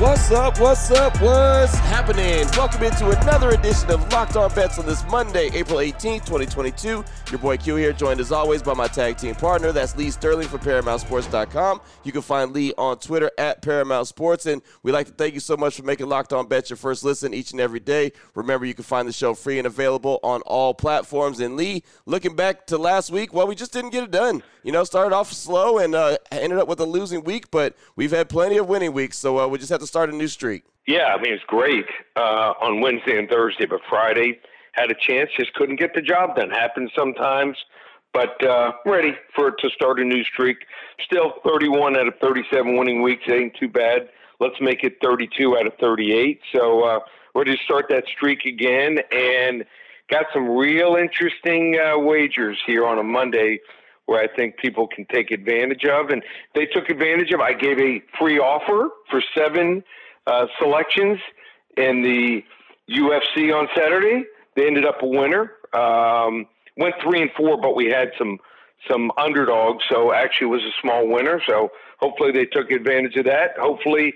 What's up? What's up? What's happening? Welcome into another edition of Locked On Bets on this Monday, April 18th, 2022. Your boy Q here, joined as always by my tag team partner. That's Lee Sterling from ParamountSports.com. You can find Lee on Twitter at Paramount Sports. And we'd like to thank you so much for making Locked On Bets your first listen each and every day. Remember, you can find the show free and available on all platforms. And Lee, looking back to last week, well, we just didn't get it done. You know, started off slow and uh, ended up with a losing week, but we've had plenty of winning weeks. So uh, we just have to start a new streak. Yeah, I mean, it's great uh, on Wednesday and Thursday, but Friday had a chance, just couldn't get the job done. Happens sometimes, but uh, ready for it to start a new streak. Still 31 out of 37 winning weeks ain't too bad. Let's make it 32 out of 38. So uh, ready to start that streak again and got some real interesting uh, wagers here on a Monday where I think people can take advantage of. And they took advantage of. I gave a free offer for seven uh, selections in the UFC on Saturday. They ended up a winner. Um, went three and four, but we had some some underdogs, so actually was a small winner. So hopefully they took advantage of that. Hopefully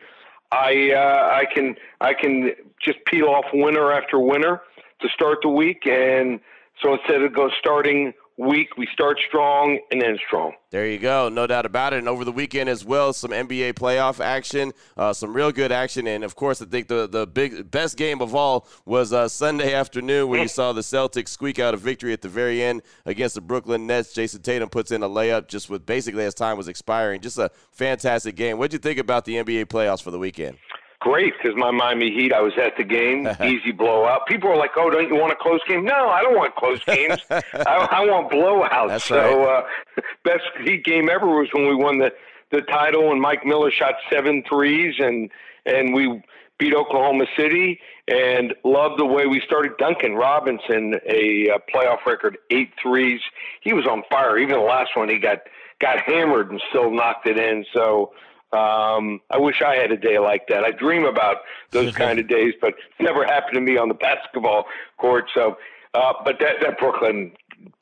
I uh, I can I can just peel off winner after winner to start the week, and so instead of go starting week. We start strong and end strong. There you go, no doubt about it. And over the weekend as well, some NBA playoff action, uh, some real good action, and of course, I think the the big best game of all was uh, Sunday afternoon where you saw the Celtics squeak out a victory at the very end against the Brooklyn Nets. Jayson Tatum puts in a layup just with basically as time was expiring. Just a fantastic game. What did you think about the NBA playoffs for the weekend? Great because my Miami Heat, I was at the game, easy blowout. People are like, "Oh, don't you want a close game?" No, I don't want close games. I, I, want blowouts. That's so, right. uh, best Heat game ever was when we won the the title, and Mike Miller shot seven threes, and and we beat Oklahoma City, and loved the way we started. Duncan Robinson, a, a playoff record, eight threes. He was on fire. Even the last one, he got got hammered and still knocked it in. So um, I wish I had a day like that. I dream about those kind of days, but it never happened to me on the basketball court. So, uh, but that, that Brooklyn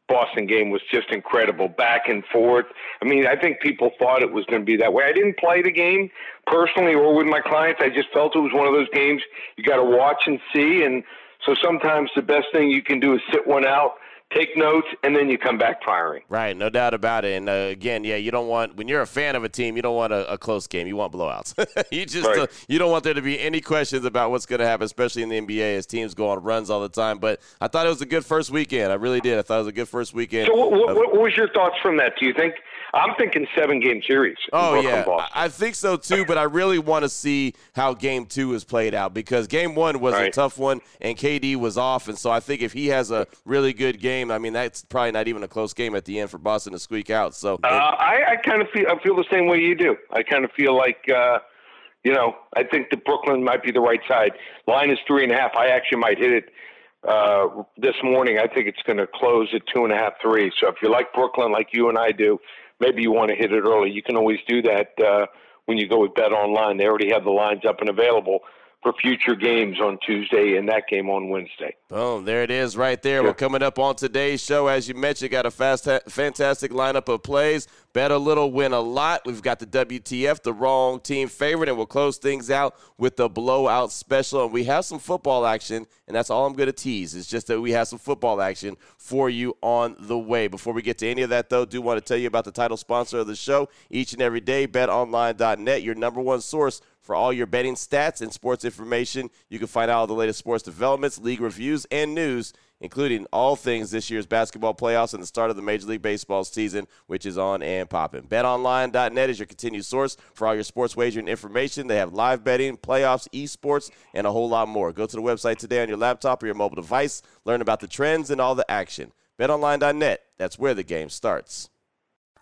Boston game was just incredible, back and forth. I mean, I think people thought it was going to be that way. I didn't play the game personally or with my clients. I just felt it was one of those games you got to watch and see. And so sometimes the best thing you can do is sit one out take notes, and then you come back firing. Right, no doubt about it. And uh, again, yeah, you don't want when you're a fan of a team, you don't want a, a close game. You want blowouts. you just Right. uh, you don't want there to be any questions about what's going to happen, especially in the NBA as teams go on runs all the time. But I thought it was a good first weekend. I really did. I thought it was a good first weekend. So, what, what, what was your thoughts from that? Do you think? I'm thinking seven game series. Oh yeah, I think so too. But I really want to see how Game Two is played out because Game One was a tough one, and KD was off, and so I think if he has a really good game, I mean that's probably not even a close game at the end for Boston to squeak out. So Uh, I, I kind of feel I feel the same way you do. I kind of feel like uh, you know I think that Brooklyn might be the right side. Line is three and a half. I actually might hit it uh, this morning. I think it's going to close at two and a half, three. So if you like Brooklyn, like you and I do, maybe you want to hit it early. You can always do that uh, when you go with Bet Online. They already have the lines up and available for future games on Tuesday and that game on Wednesday. Boom, there it is right there. We're coming up on today's show. As you mentioned, got a fast, fantastic lineup of plays. Bet a little, win a lot. We've got the WTF, the wrong team favorite, and we'll close things out with the blowout special. And we have some football action, and that's all I'm going to tease. It's just that we have some football action for you on the way. Before we get to any of that, though, do want to tell you about the title sponsor of the show each and every day, betonline.net, your number one source for all your betting stats and sports information. You can find out all the latest sports developments, league reviews, and news including all things this year's basketball playoffs and the start of the Major League Baseball season, which is on and popping. BetOnline.net is your continued source for all your sports wagering information. They have live betting, playoffs, esports, and a whole lot more. Go to the website today on your laptop or your mobile device. Learn about the trends and all the action. BetOnline.net, that's where the game starts.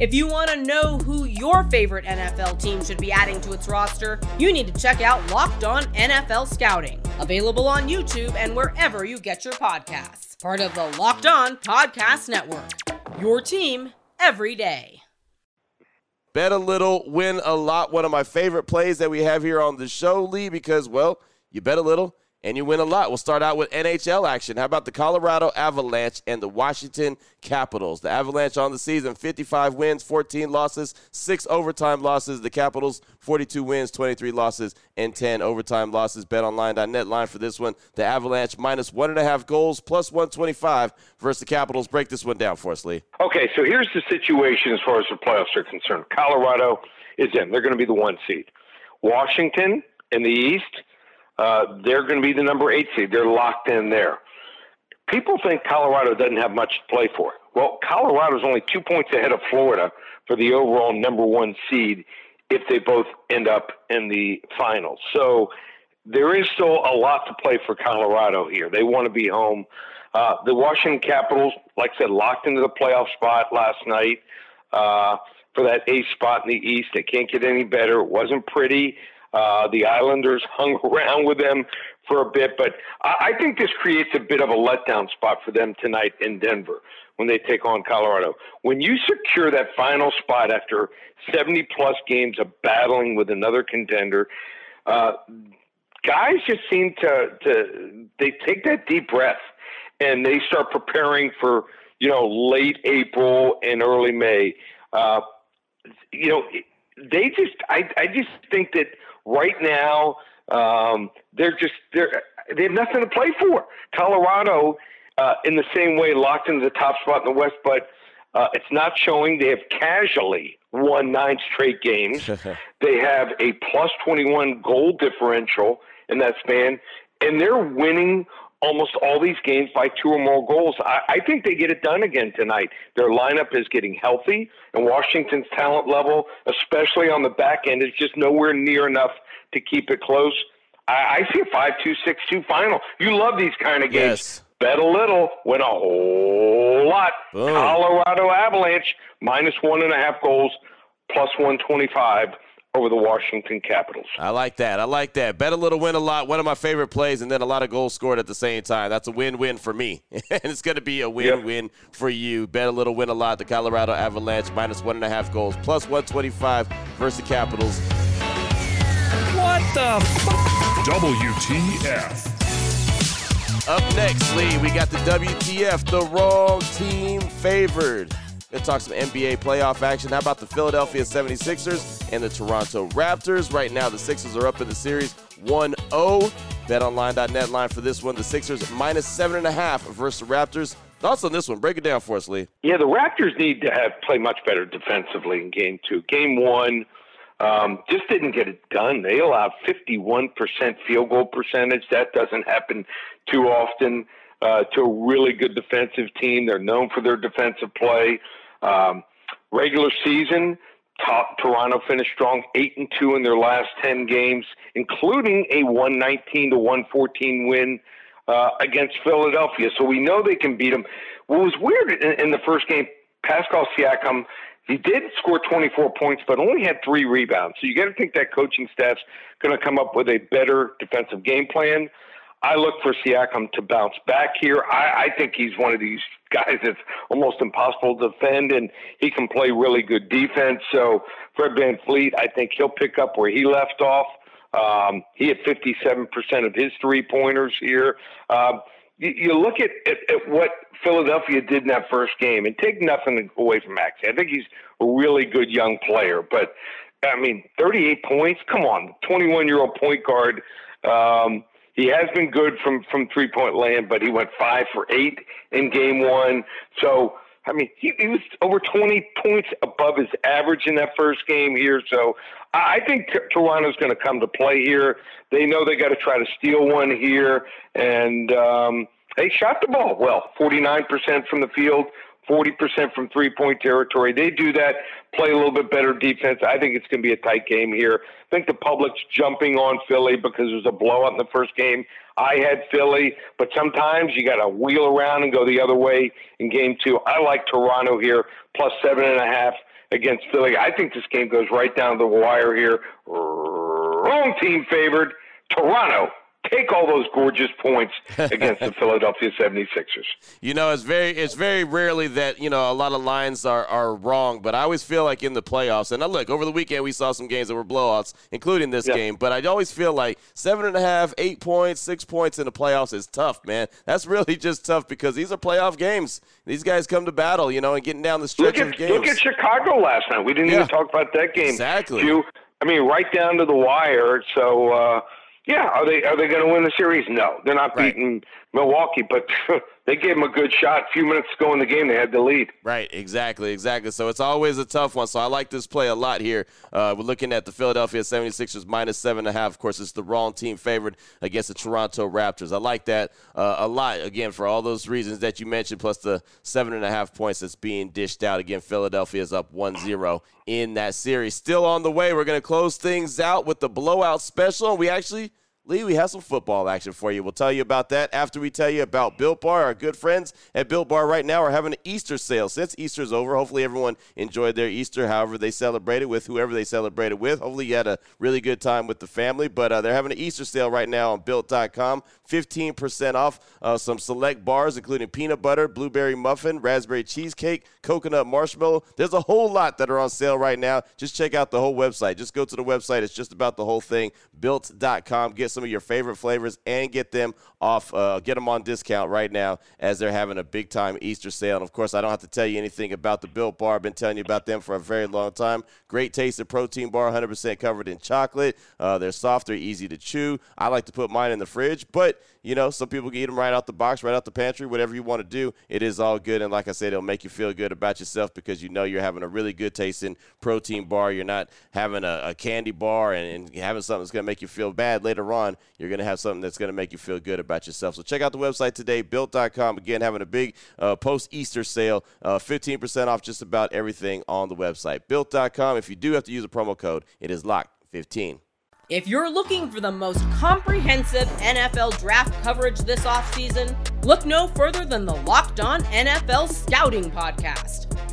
If you want to know who your favorite NFL team should be adding to its roster, you need to check out Locked On NFL Scouting, available on YouTube and wherever you get your podcasts. Part of the Locked On Podcast Network. Your team every day. Bet a little, win a lot. One of my favorite plays that we have here on the show, Lee, because, well, you bet a little, and you win a lot. We'll start out with NHL action. How about the Colorado Avalanche and the Washington Capitals? The Avalanche on the season 55 wins, 14 losses, 6 overtime losses. The Capitals 42 wins, 23 losses, and 10 overtime losses. BetOnline.net line for this one. The Avalanche minus 1.5 goals, plus 125 versus the Capitals. Break this one down for us, Lee. Okay, so here's the situation as far as the playoffs are concerned. Colorado is in, they're going to be the one seed. Washington in the East uh, they're going to be the number eight seed. They're locked in there. People think Colorado doesn't have much to play for. Well, Colorado is only two points ahead of Florida for the overall number one seed if they both end up in the finals. So there is still a lot to play for Colorado here. They want to be home. Uh, the Washington Capitals, like I said, locked into the playoff spot last night uh, for that eighth spot in the East. They can't get any better. It wasn't pretty. Uh, the Islanders hung around with them for a bit, but I, I think this creates a bit of a letdown spot for them tonight in Denver when they take on Colorado. When you secure that final spot after 70 plus games of battling with another contender, uh, guys just seem to, to they take that deep breath and they start preparing for you know late April and early May. Uh, you know, they just I I just think that right now um, they're just they're they have nothing to play for. Colorado, uh, in the same way, locked into the top spot in the West, but uh, it's not showing. They have casually won nine straight games. they have a plus 21 goal differential in that span, and they're winning almost all these games by two or more goals. I, I think they get it done again tonight. Their lineup is getting healthy, and Washington's talent level, especially on the back end, is just nowhere near enough to keep it close. I, I see a 5 2 6 2 final. You love these kind of games. Yes. Bet a little, win a whole lot. Boom. Colorado Avalanche, minus one and a half goals, plus 125 over the Washington Capitals. I like that. I like that. Bet a little, win a lot. One of my favorite plays, and then a lot of goals scored at the same time. That's a win-win for me, and it's going to be a win-win yep. for you. Bet a little, win a lot. The Colorado Avalanche minus one and a half goals, plus 125 versus the Capitals. What the f- WTF? Up next, Lee, we got the WTF, the wrong team favored. Let's talk some NBA playoff action. How about the Philadelphia 76ers and the Toronto Raptors? Right now, the Sixers are up in the series 1 0. BetOnline.net line for this one. The Sixers minus 7.5 versus the Raptors. Thoughts on this one? Break it down for us, Lee. Yeah, the Raptors need to have play much better defensively in game two. Game one, um, just didn't get it done. They allowed 51% field goal percentage. That doesn't happen too often uh, to a really good defensive team. They're known for their defensive play. Um, regular season, top Toronto finished strong, eight and two in their last ten games, including a one nineteen to one fourteen win uh, against Philadelphia. So we know they can beat them. What was weird in, in the first game, Pascal Siakam. He did score 24 points, but only had three rebounds. So you got to think that coaching staff's going to come up with a better defensive game plan. I look for Siakam to bounce back here. I, I think he's one of these guys that's almost impossible to defend, and he can play really good defense. So Fred VanVleet, I think he'll pick up where he left off. Um, he had 57% of his three pointers here. Um, you, you look at, at, at what Philadelphia did in that first game, and take nothing away from Max. I think he's a really good young player, but I mean, 38 points. Come on, 21 year old point guard. Um, he has been good from from three point land, but he went five for eight in game one. So I mean, he, he was over 20 points above his average in that first game here. So I think t- Toronto's going to come to play here. They know they got to try to steal one here, and um, they shot the ball well, 49% from the field, 40% from three point territory. They do that, play a little bit better defense. I think it's going to be a tight game here. I think the public's jumping on Philly because it was a blowout in the first game. I had Philly, but sometimes you got to wheel around and go the other way in game two. I like Toronto here, plus seven and a half against Philly. I think this game goes right down the wire here. Wrong team favored. Toronto take all those gorgeous points against the Philadelphia 76ers. You know, it's very it's very rarely that, you know, a lot of lines are, are wrong, but I always feel like in the playoffs, and I look, over the weekend we saw some games that were blowouts, including this yeah. game, but I always feel like seven and a half, eight points, six points in the playoffs is tough, man. That's really just tough because these are playoff games. These guys come to battle, you know, and getting down the stretch look at, of games. Look at Chicago last night. We didn't yeah. even talk about that game. Exactly. You, I mean, right down to the wire. So, uh, yeah, are they are they going to win the series? No, they're not right. beating Milwaukee, but they gave them a good shot. A few minutes ago in the game, they had the lead. Right, exactly, exactly. So it's always a tough one. So I like this play a lot here. Uh, we're looking at the Philadelphia 76ers minus seven and a half. Of course, it's the wrong team favored against the Toronto Raptors. I like that uh, a lot. Again, for all those reasons that you mentioned, plus the seven and a half points that's being dished out. Again, Philadelphia is up 1-0 in that series. Still on the way. We're going to close things out with the blowout special. We actually Lee, we have some football action for you. We'll tell you about that after we tell you about Built Bar. Our good friends at Built Bar right now are having an Easter sale. Since Easter's over, hopefully everyone enjoyed their Easter, however they celebrated with whoever they celebrated with. Hopefully you had a really good time with the family. But uh, they're having an Easter sale right now on Built.com. 15% off uh, some select bars, including peanut butter, blueberry muffin, raspberry cheesecake, coconut marshmallow. There's a whole lot that are on sale right now. Just check out the whole website. Just go to the website. It's just about the whole thing. Built.com. Get some some of your favorite flavors and get them off, uh, get them on discount right now as they're having a big time Easter sale. And of course, I don't have to tell you anything about the Built Bar. I've been telling you about them for a very long time. Great tasting protein bar, 100% covered in chocolate. Uh, they're soft, they're easy to chew. I like to put mine in the fridge, but you know, some people can eat them right out the box, right out the pantry, whatever you want to do. It is all good. And like I said, it'll make you feel good about yourself because you know you're having a really good tasting protein bar. You're not having a, a candy bar and, and having something that's going to make you feel bad later on. You're going to have something that's going to make you feel good about yourself. So check out the website today, built.com. Again, having a big uh, post Easter sale, uh, 15% off just about everything on the website. Built.com. If you do have to use a promo code, it is locked 15. If you're looking for the most comprehensive NFL draft coverage this offseason, look no further than the Locked On NFL Scouting Podcast.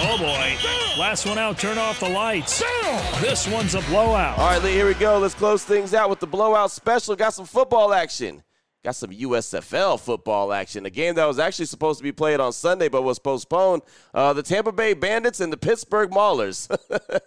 Oh boy. Last one out, turn off the lights. This one's a blowout. All right, Lee, here we go. Let's close things out with the blowout special. Got some football action. Got some USFL football action. A game that was actually supposed to be played on Sunday but was postponed. Uh, the Tampa Bay Bandits and the Pittsburgh Maulers.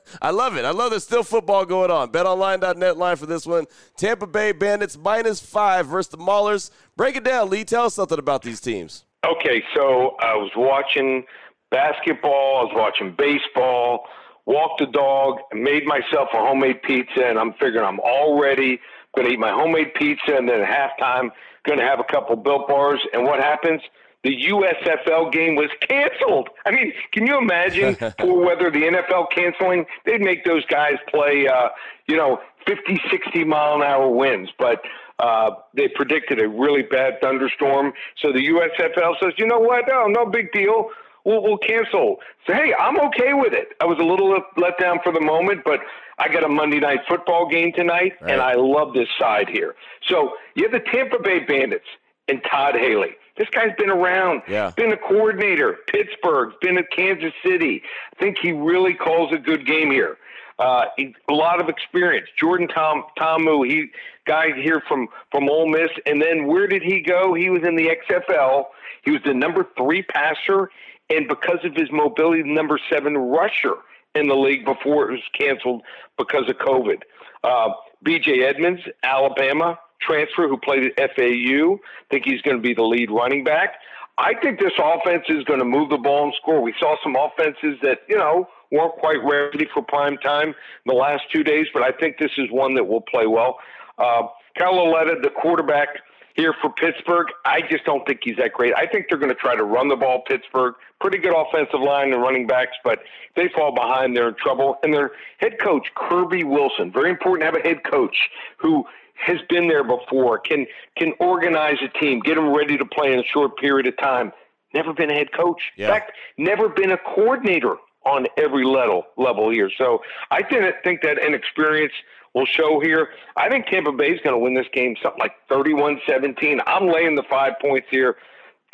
I love it. I love there's still football going on. BetOnline.net line for this one. Tampa Bay Bandits minus five versus the Maulers. Break it down, Lee. Tell us something about these teams. Okay, so I was watching basketball. I was watching baseball. Walked the dog. Made myself a homemade pizza, and I'm figuring I'm all ready going to eat my homemade pizza, and then at halftime, going to have a couple built bars. And what happens? The USFL game was canceled. I mean, can you imagine poor weather, the NFL canceling? They'd make those guys play, uh, you know, 50, 60 mile an hour winds. But uh, they predicted a really bad thunderstorm. So the USFL says, you know what? No, no big deal. We'll, we'll cancel. So, hey, I'm okay with it. I was a little let down for the moment, but I got a Monday night football game tonight, right. and I love this side here. So you have the Tampa Bay Bandits and Todd Haley. This guy's been around, yeah. been a coordinator, Pittsburgh, been at Kansas City. I think he really calls a good game here. Uh, he, a lot of experience. Jordan Tom Ta'amu, he guy here from from Ole Miss, and then where did he go? He was in the XFL. He was the number three passer, and because of his mobility, number seven rusher in the league before it was canceled because of COVID. Uh, B.J. Emmons, Alabama transfer, who played at FAU. I think he's going to be the lead running back. I think this offense is going to move the ball and score. We saw some offenses that you know weren't quite ready for prime time in the last two days, but I think this is one that will play well. Uh, Kyle the quarterback here for Pittsburgh, I just don't think he's that great. I think they're going to try to run the ball. Pittsburgh, pretty good offensive line and running backs, but they fall behind, they're in trouble. And their head coach, Kirby Wilson, very important to have a head coach who has been there before, can can organize a team, get them ready to play in a short period of time. Never been a head coach. Yeah. In fact, never been a coordinator on every level level here. So I didn't think that inexperience will show here. I think Tampa Bay is going to win this game something like 31-17. I'm laying the five points here.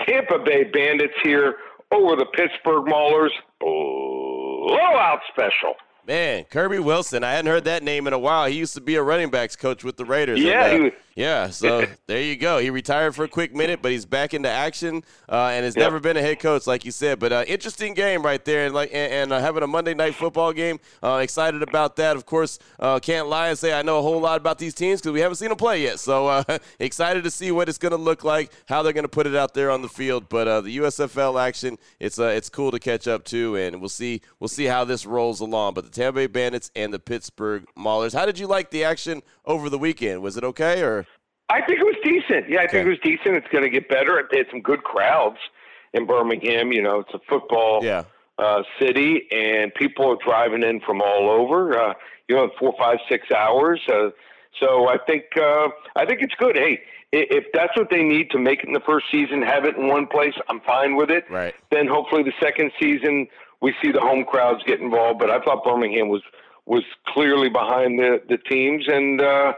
Tampa Bay Bandits here over the Pittsburgh Maulers. Blowout special. Man, Kirby Wilson. I hadn't heard that name in a while. He used to be a running backs coach with the Raiders. Yeah, and, uh, was, yeah. So there you go. He retired for a quick minute, but he's back into action uh, and has yep. never been a head coach, like you said. But uh, interesting game right there, and like and, and uh, having a Monday night football game. Uh, excited about that. Of course, uh, can't lie and say I know a whole lot about these teams because we haven't seen them play yet. So excited to see what it's going to look like, how they're going to put it out there on the field. But the USFL action, it's it's cool to catch up to, and we'll see we'll see how this rolls along. But the Tampa Bay Bandits and the Pittsburgh Maulers. How did you like the action over the weekend? Was it okay or? I think it was decent. Yeah, I okay. think it was decent. It's going to get better. They had some good crowds in Birmingham. You know, it's a football yeah. uh, city, and people are driving in from all over. Uh, you know, four, five, six hours. Uh, so I think uh, I think it's good. Hey, if that's what they need to make it in the first season, have it in one place, I'm fine with it. Right. Then hopefully the second season we see the home crowds get involved. But I thought Birmingham was was clearly behind the the teams, and uh,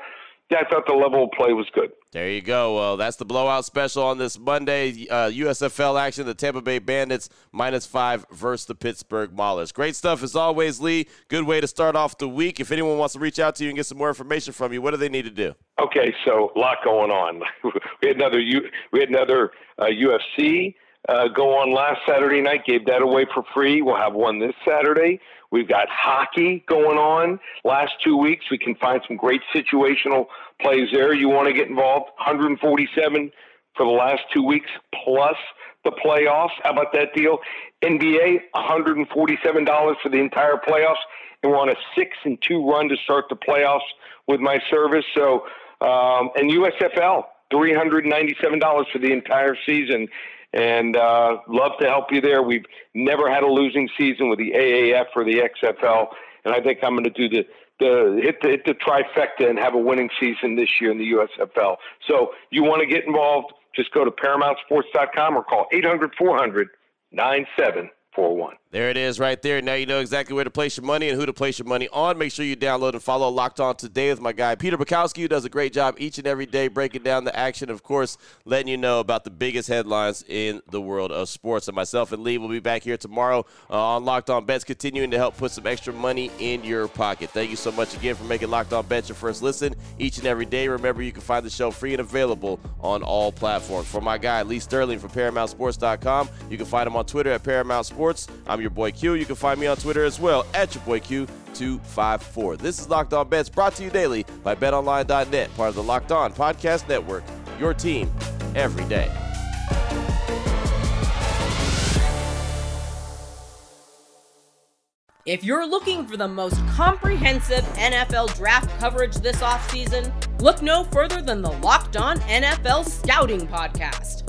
yeah, I thought the level of play was good. There you go. Well, that's the blowout special on this Monday. Uh, USFL action: the Tampa Bay Bandits minus five versus the Pittsburgh Maulers. Great stuff as always, Lee. Good way to start off the week. If anyone wants to reach out to you and get some more information from you, what do they need to do? Okay, so a lot going on. we had another U, we had another uh, UFC uh, go on last Saturday night. Gave that away for free. We'll have one this Saturday. We've got hockey going on. Last two weeks, we can find some great situational plays there. You want to get involved? 147 for the last two weeks plus the playoffs. How about that deal? NBA, $147 for the entire playoffs, and we're on a six and two run to start the playoffs with my service. So, um, and USFL, $397 for the entire season and uh, love to help you there. We've never had a losing season with the AAF or the XFL, and I think I'm going to do the the hit the hit the trifecta and have a winning season this year in the USFL. So you want to get involved? Just go to ParamountSports.com or call 800 400 9741. There it is right there. Now you know exactly where to place your money and who to place your money on. Make sure you download and follow Locked On Today with my guy Peter Bukowski, who does a great job each and every day breaking down the action. Of course, letting you know about the biggest headlines in the world of sports. And myself and Lee will be back here tomorrow uh, on Locked On Bets, continuing to help put some extra money in your pocket. Thank you so much again for making Locked On Bets your first listen each and every day. Remember, you can find the show free and available on all platforms. For my guy Lee Sterling from ParamountSports.com, you can find him on Twitter at Paramount Sports. I'm your boy Q. You can find me on Twitter as well at your boy Q254. This is Locked On Bets brought to you daily by betonline.net, part of the Locked On Podcast Network. Your team every day. If you're looking for the most comprehensive NFL draft coverage this offseason, look no further than the Locked On NFL Scouting Podcast.